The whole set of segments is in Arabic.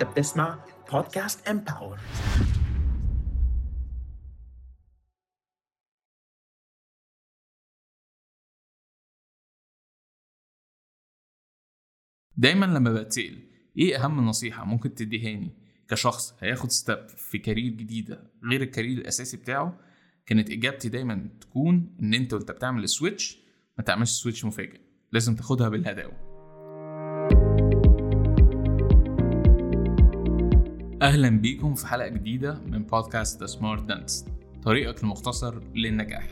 انت بتسمع بودكاست Empower دايما لما بتسأل إيه أهم نصيحة ممكن تديهاني كشخص هياخد step في career جديدة غير ال career الأساسي بتاعه؟ كانت إجابتي دايما تكون إن أنت وأنت بتعمل ال switch ما تعملش switch مفاجئ لازم تاخدها بالهداوة. أهلا بيكم في حلقة جديدة من بودكاست ذا سمارت دانس طريقك المختصر للنجاح.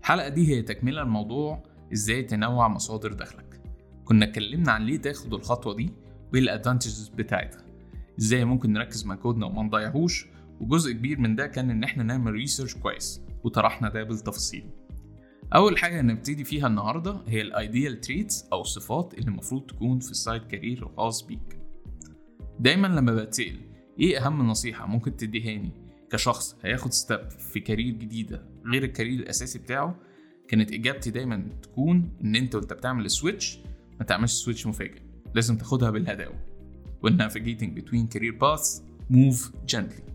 الحلقة دي هي تكملة الموضوع إزاي تنوع مصادر دخلك. كنا اتكلمنا عن ليه تاخد الخطوة دي وإيه الادفانتجز بتاعتها. إزاي ممكن نركز مجهودنا وما نضيعهوش. وجزء كبير من ده كان إن إحنا نعمل research كويس وطرحنا ده بالتفصيل. أول حاجة هنبتدي فيها النهاردة هي ال ideal traits أو الصفات اللي المفروض تكون في ال side career الخاص بيك. دايما لما بتسأل إيه أهم نصيحة ممكن تديهاني كشخص هياخد step في career جديدة غير ال career الأساسي بتاعه؟ كانت إجابتي دايما تكون إن أنت وأنت بتعمل ال switch ما تعملش switch مفاجئ. لازم تاخدها بالهداوة. when navigating between career paths move gently.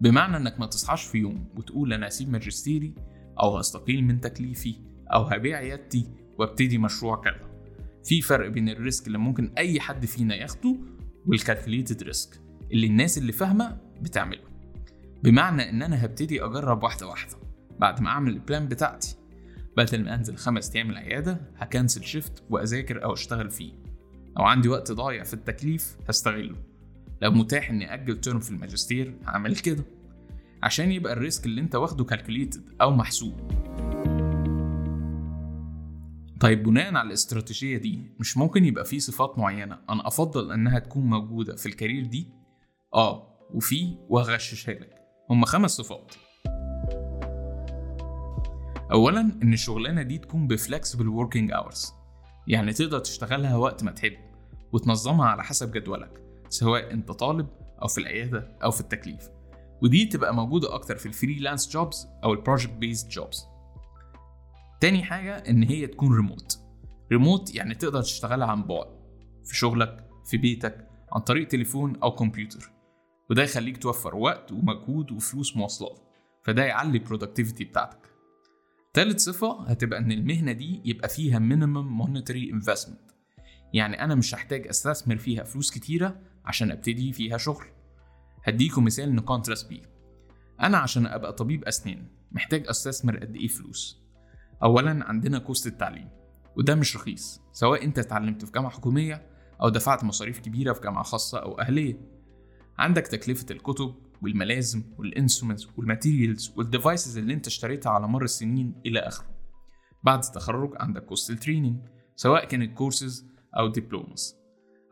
بمعنى إنك ما تصحاش في يوم وتقول أنا هسيب ماجستيري أو هستقيل من تكليفي أو هبيع عيادتي وأبتدي مشروع كذا. في فرق بين ال risk اللي ممكن أي حد فينا ياخده وال calculated risk اللي الناس اللي فاهمة بتعمله. بمعنى إن أنا هبتدي أجرب واحدة واحدة بعد ما أعمل ال plan بتاعتي. بدل ما أنزل خمس أيام العيادة هcancel shift وأذاكر أو أشتغل فيه. لو عندي وقت ضايع في التكليف هستغله. لو متاح إني أجل ترم في الماجستير هعمل كده. عشان يبقى ال risk اللي انت واخده calculated أو محسوب. طيب بناء على الاستراتيجية دي مش ممكن يبقى في صفات معينة أنا أفضل إنها تكون موجودة في ال career دي؟ آه وفي وهغششها لك. هما خمس صفات. أولا إن الشغلانة دي تكون ب flexible working hours يعني تقدر تشتغلها وقت ما تحب وتنظمها على حسب جدولك سواء أنت طالب أو في العيادة أو في التكليف. ودي تبقى موجودة أكتر في ال freelance jobs أو ال project based jobs تاني حاجة إن هي تكون remote remote يعني تقدر تشتغلها عن بعد في شغلك في بيتك عن طريق تليفون أو كمبيوتر وده يخليك توفر وقت ومجهود وفلوس مواصلات فده يعلي ال productivity بتاعتك. تالت صفة هتبقى إن المهنة دي يبقى فيها minimum monetary investment. يعني أنا مش هحتاج أستثمر فيها فلوس كتيرة عشان أبتدي فيها شغل. هديكم مثال ن contrast بيه أنا عشان أبقى طبيب أسنان محتاج أستثمر قد إيه فلوس؟ أولا عندنا cost التعليم وده مش رخيص سواء أنت اتعلمت في جامعة حكومية أو دفعت مصاريف كبيرة في جامعة خاصة أو أهلية. عندك تكلفة الكتب والملازم وال instruments وال materials وال devices اللي أنت اشتريتها على مر السنين إلى آخره. بعد التخرج عندك cost ال training سواء كانت كورسز أو diplomas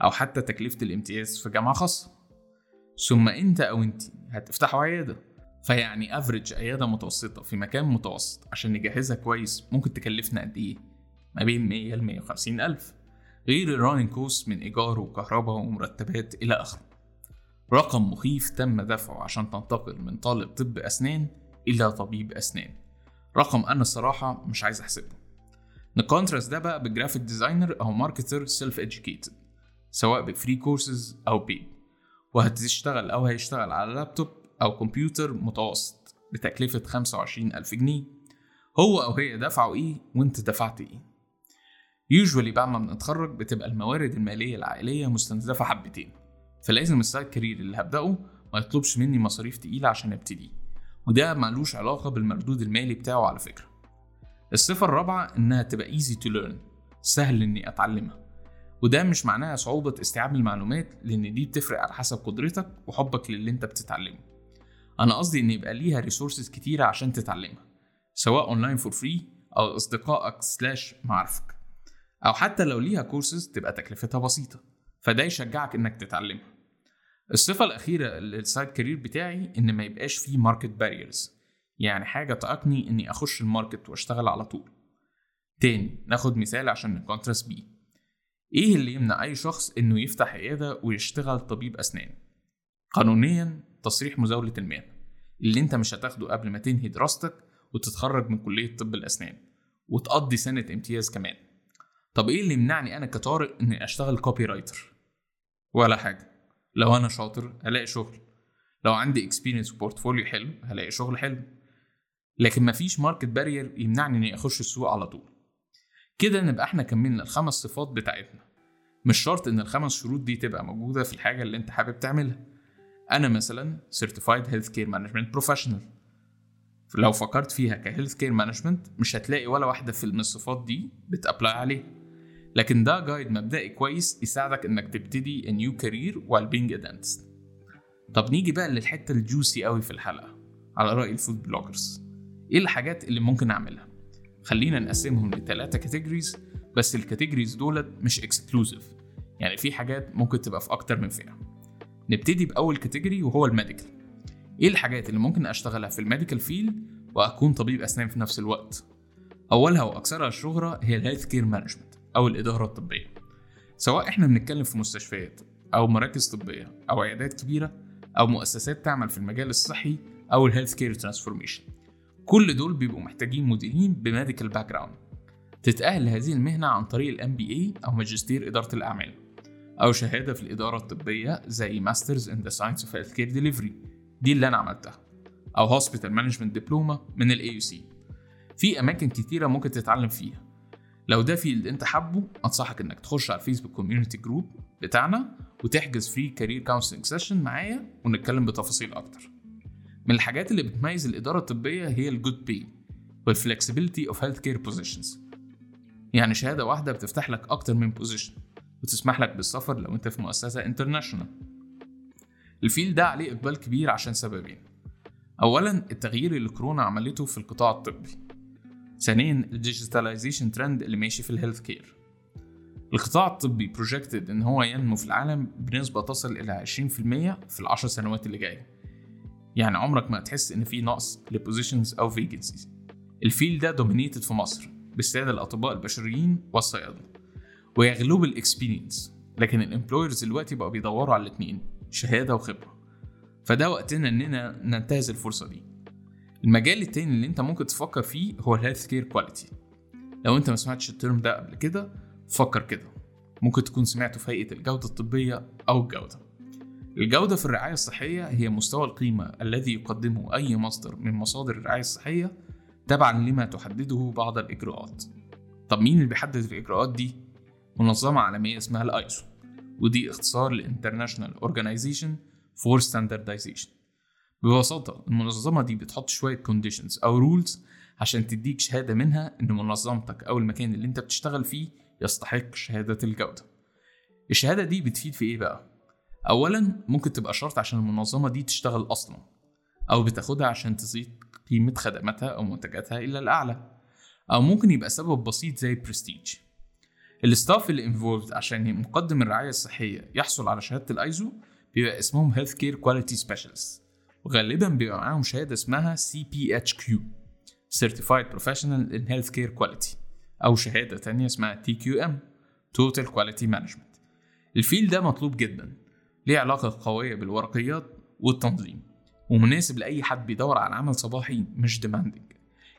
أو حتى تكلفة الامتياز في جامعة خاصة. ثم انت أو انت هتفتحوا عيادة. فيعني average عيادة متوسطة في مكان متوسط عشان نجهزها كويس ممكن تكلفنا قد إيه؟ ما بين 100 ل 150 ألف. غير ال running cost من إيجار وكهرباء ومرتبات إلى آخره. رقم مخيف تم دفعه عشان تنتقل من طالب طب أسنان إلى طبيب أسنان. رقم أنا الصراحة مش عايز أحسبه. ن contrast ده بقى ب graphic designer أو marketer self educated سواء ب free courses أو paid وهتشتغل أو هيشتغل على لابتوب أو كمبيوتر متوسط بتكلفة 25 ألف جنيه. هو أو هي دفعوا إيه وأنت دفعت إيه. usually بعد ما بنتخرج بتبقى الموارد المالية العائلية مستنزفة حبتين. فلازم ال side career اللي هبدأه ما يطلبش مني مصاريف تقيلة عشان أبتدي. وده ملوش علاقة بالمردود المالي بتاعه على فكرة. الصفة الرابعة إنها تبقى easy to learn سهل إني أتعلمها. وده مش معناها صعوبة استيعاب المعلومات لأن دي بتفرق على حسب قدرتك وحبك للي أنت بتتعلمه. أنا قصدي إن يبقى ليها resources كتيرة عشان تتعلمها سواء online for free أو أصدقائك slash معارفك. أو حتى لو ليها كورسز تبقى تكلفتها بسيطة فده يشجعك إنك تتعلمها. الصفة الأخيرة لل side career بتاعي إن ما يبقاش فيه market barriers يعني حاجة تعيقني إني أخش ال market وأشتغل على طول. تاني ناخد مثال عشان ن contrast بيه. إيه اللي يمنع أي شخص إنه يفتح عيادة ويشتغل طبيب أسنان؟ قانونيا تصريح مزاولة المهنة اللي أنت مش هتاخده قبل ما تنهي دراستك وتتخرج من كلية طب الأسنان وتقضي سنة امتياز كمان. طب إيه اللي يمنعني أنا كطارق إني أشتغل copywriter ولا حاجة. لو أنا شاطر هلاقي شغل. لو عندي experience و portfolio حلو هلاقي شغل حلو. لكن مفيش market barrier يمنعني إني أخش السوق على طول. كده نبقى إحنا كملنا الخمس صفات بتاعتنا. مش شرط إن الخمس شروط دي تبقى موجودة في الحاجة اللي أنت حابب تعملها. أنا مثلا Certified Health Care Management Professional. لو فكرت فيها ك health care management مش هتلاقي ولا واحدة في الصفات دي بت apply عليه لكن ده guide مبدئي كويس يساعدك إنك تبتدي new career while being a dentist. طب نيجي بقى للحتة ال juicy قوي في الحلقة على رأي ال food bloggers إيه الحاجات اللي ممكن أعملها؟ خلينا نقسمهم لثلاثه categories بس ال categories دولت مش exclusive يعني في حاجات ممكن تبقى في أكتر من فئة. نبتدي بأول category وهو ال medical. إيه الحاجات اللي ممكن أشتغلها في ال medical field وأكون طبيب أسنان في نفس الوقت؟ أولها وأكثرها شهره هي ال health care management أو الإدارة الطبية. سواء إحنا بنتكلم في مستشفيات أو مراكز طبية أو عيادات كبيرة أو مؤسسات تعمل في المجال الصحي أو ال health care transformation كل دول بيبقوا محتاجين مديرين ب medical background تتأهل لهذه المهنة عن طريق ال MBA أو ماجستير إدارة الأعمال أو شهادة في الإدارة الطبية زي masters in the science of health care delivery دي اللي أنا عملتها. أو hospital management دبلومة من ال AUC في أماكن كتيرة ممكن تتعلم فيها. لو ده field أنت حابه أنصحك إنك تخش على الفيسبوك community group بتاعنا وتحجز free career counseling session معايا ونتكلم بتفاصيل أكتر. من الحاجات اللي بتميز الإدارة الطبية هي ال good pay وال flexibility of health care positions يعني شهادة واحدة بتفتح لك أكتر من position وتسمح لك بالسفر لو أنت في مؤسسة international ال field ده عليه إقبال كبير عشان سببين. أولا التغيير اللي كورونا عملته في القطاع الطبي. ثانيا ال digitalization trend اللي ماشي في ال health care القطاع الطبي projected إن هو ينمو في العالم بنسبة تصل إلى 20% في العشر سنوات اللي جاية. يعني عمرك ما هتحس إن في نقص ل positions أو vacancies ال field ده dominated في مصر بالسادة الأطباء البشريين والصيادلة وهي global experience لكن ال employers دلوقتي بقوا بيدوروا على الاتنين شهادة وخبرة. فده وقتنا إننا ننتهز الفرصة دي. المجال التاني اللي أنت ممكن تفكر فيه هو ال health care quality لو أنت ما سمعتش ال term ده قبل كده فكر كده. ممكن تكون سمعته في هيئة الجودة الطبية أو الجودة. الجودة في الرعاية الصحية هي مستوى القيمة الذي يقدمه أي مصدر من مصادر الرعاية الصحية تبعا لما تحدده بعض الإجراءات طب مين اللي بيحدد الإجراءات دي؟ منظمة عالمية اسمها الأيزو ودي اختصار ل International Organization for Standardization ببساطة المنظمة دي بتحط شوية conditions أو rules عشان تديك شهادة منها إن منظمتك أو المكان اللي أنت بتشتغل فيه يستحق شهادة الجودة الشهادة دي بتفيد في إيه بقى؟ أولا ممكن تبقى شرط عشان المنظمة دي تشتغل أصلا أو بتاخدها عشان تزيد قيمة خدماتها أو منتجاتها إلى الأعلى أو ممكن يبقى سبب بسيط زي البرستيج. ال staff اللي involved عشان مقدم الرعاية الصحية يحصل على شهادة الأيزو بيبقى اسمهم Health Care Quality Specialist وغالبا بيبقى معاهم شهادة اسمها CPHQ Certified Professional in Healthcare Quality أو شهادة تانية اسمها TQM Total Quality Management. ال field ده مطلوب جدا. ليه علاقة قوية بالورقيات والتنظيم. ومناسب لأي حد بيدور على عمل صباحي مش demanding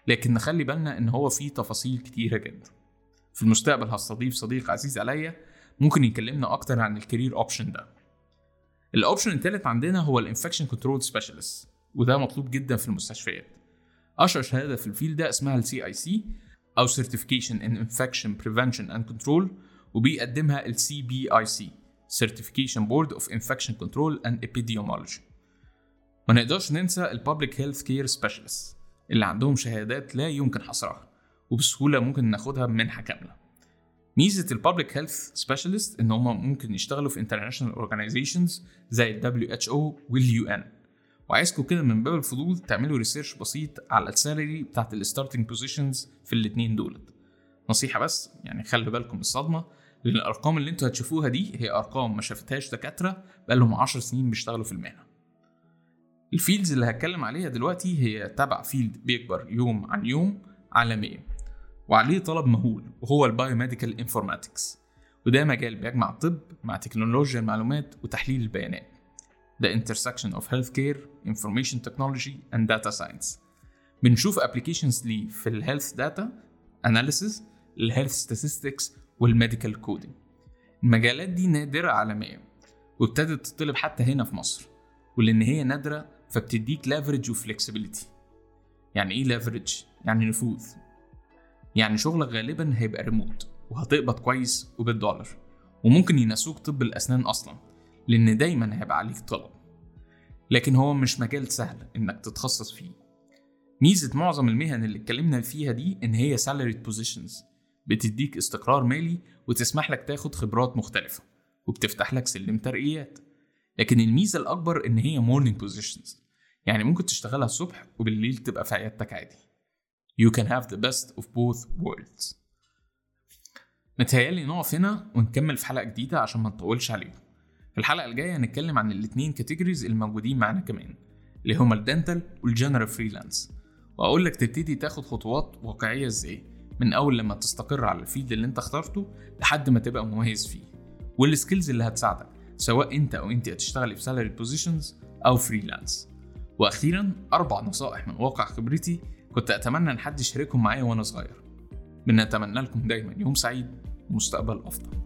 لكن نخلي بالنا إن هو فيه تفاصيل كتيرة جدا. في المستقبل هستضيف صديق عزيز عليا ممكن يكلمنا أكتر عن ال career option ده. ال option التالت عندنا هو ال infection control specialist وده مطلوب جدا في المستشفيات. أشهر شهادة في الفيل ده اسمها اي سي أو Certification in Infection Prevention and Control وبيقدمها ال CBIC Certification Board of Infection Control and Epidemiology. ما نقدرش ننسى ال Public Health Care Specialists اللي عندهم شهادات لا يمكن حصرها وبسهولة ممكن ناخدها بمنحة كاملة. ميزة ال Public Health Specialist إن هما ممكن يشتغلوا في International Organizations زي ال WHO وال UN وعايزكم كده من باب الفضول تعملوا research بسيط على ال salary بتاعت ال starting positions في الاتنين دولت. نصيحة بس يعني خلي بالكم الصدمة. لأن الأرقام اللي أنتوا هتشوفوها دي هي أرقام ما شافتهاش دكاترة بقالهم 10 سنين بيشتغلوا في المهنة. ال fields اللي هتكلم عليها دلوقتي هي تبع field بيكبر يوم عن يوم عالميا وعليه طلب مهول وهو ال biomedical informatics. وده مجال بيجمع الطب مع تكنولوجيا المعلومات وتحليل البيانات. The intersection of healthcare, information technology and data science. بنشوف applications ليه في ال health data analysis ال health statistics وال medical coding المجالات دي نادرة عالميا وابتدت تطلب حتى هنا في مصر ولأن هي نادرة فبتديك leverage و flexibility يعني إيه leverage؟ يعني نفوذ. يعني شغلك غالبا هيبقى ريموت وهتقبض كويس وبالدولار وممكن ينسوك طب الأسنان أصلا لأن دايما هيبقى عليك طلب. لكن هو مش مجال سهل إنك تتخصص فيه. ميزة معظم المهن اللي اتكلمنا فيها دي إن هي salaried positions بتديك استقرار مالي وتسمح لك تاخد خبرات مختلفة وبتفتح لك سلم ترقيات. لكن الميزة الأكبر إن هي morning positions. يعني ممكن تشتغلها الصبح وبالليل تبقى في عيادتك عادي. You can have the best of both worlds. متهيألي نقف هنا ونكمل في حلقة جديدة عشان ما نطولش عليكم في الحلقة الجاية هنتكلم عن الاتنين categories الموجودين معانا كمان اللي هما ال dental وال general freelance وأقول لك تبتدي تاخد خطوات واقعية إزاي؟ من أول لما تستقر على ال field اللي أنت اخترته لحد ما تبقى مميز فيه. وال skills اللي هتساعدك سواء أنت أو أنت هتشتغلي في salary positions أو فريلانس وأخيرا أربع نصائح من واقع خبرتي كنت أتمنى إن حد يشاركهم معايا وأنا صغير. بنتمنى لكم دايما يوم سعيد ومستقبل أفضل.